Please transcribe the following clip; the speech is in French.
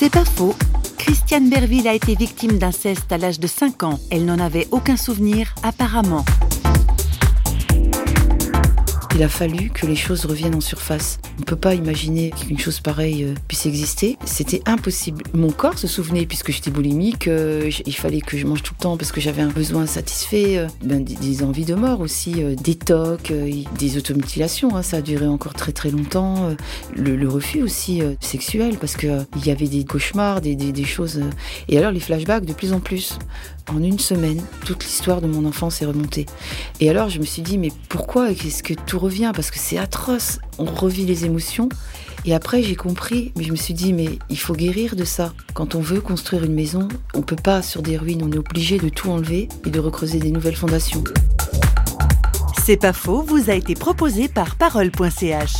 C'est pas faux. Christiane Berville a été victime d'inceste à l'âge de 5 ans. Elle n'en avait aucun souvenir, apparemment il a fallu que les choses reviennent en surface. On ne peut pas imaginer qu'une chose pareille euh, puisse exister. C'était impossible. Mon corps se souvenait, puisque j'étais boulimique, euh, il fallait que je mange tout le temps parce que j'avais un besoin satisfait, euh, ben, des, envies de mort aussi, des tocs, des automutilations. Hein, ça a duré encore très très longtemps. Le, refus aussi sexuel, parce qu'il y avait des cauchemars, des, des choses. et alors les flashbacks de plus en plus. En une semaine, toute l'histoire de mon enfance est remontée. Et alors je me suis dit, mais pourquoi est-ce que tout Parce que c'est atroce. On revit les émotions. Et après, j'ai compris, mais je me suis dit, mais il faut guérir de ça. Quand on veut construire une maison, on peut pas sur des ruines, on est obligé de tout enlever et de recreuser des nouvelles fondations. C'est pas faux, vous a été proposé par parole.ch.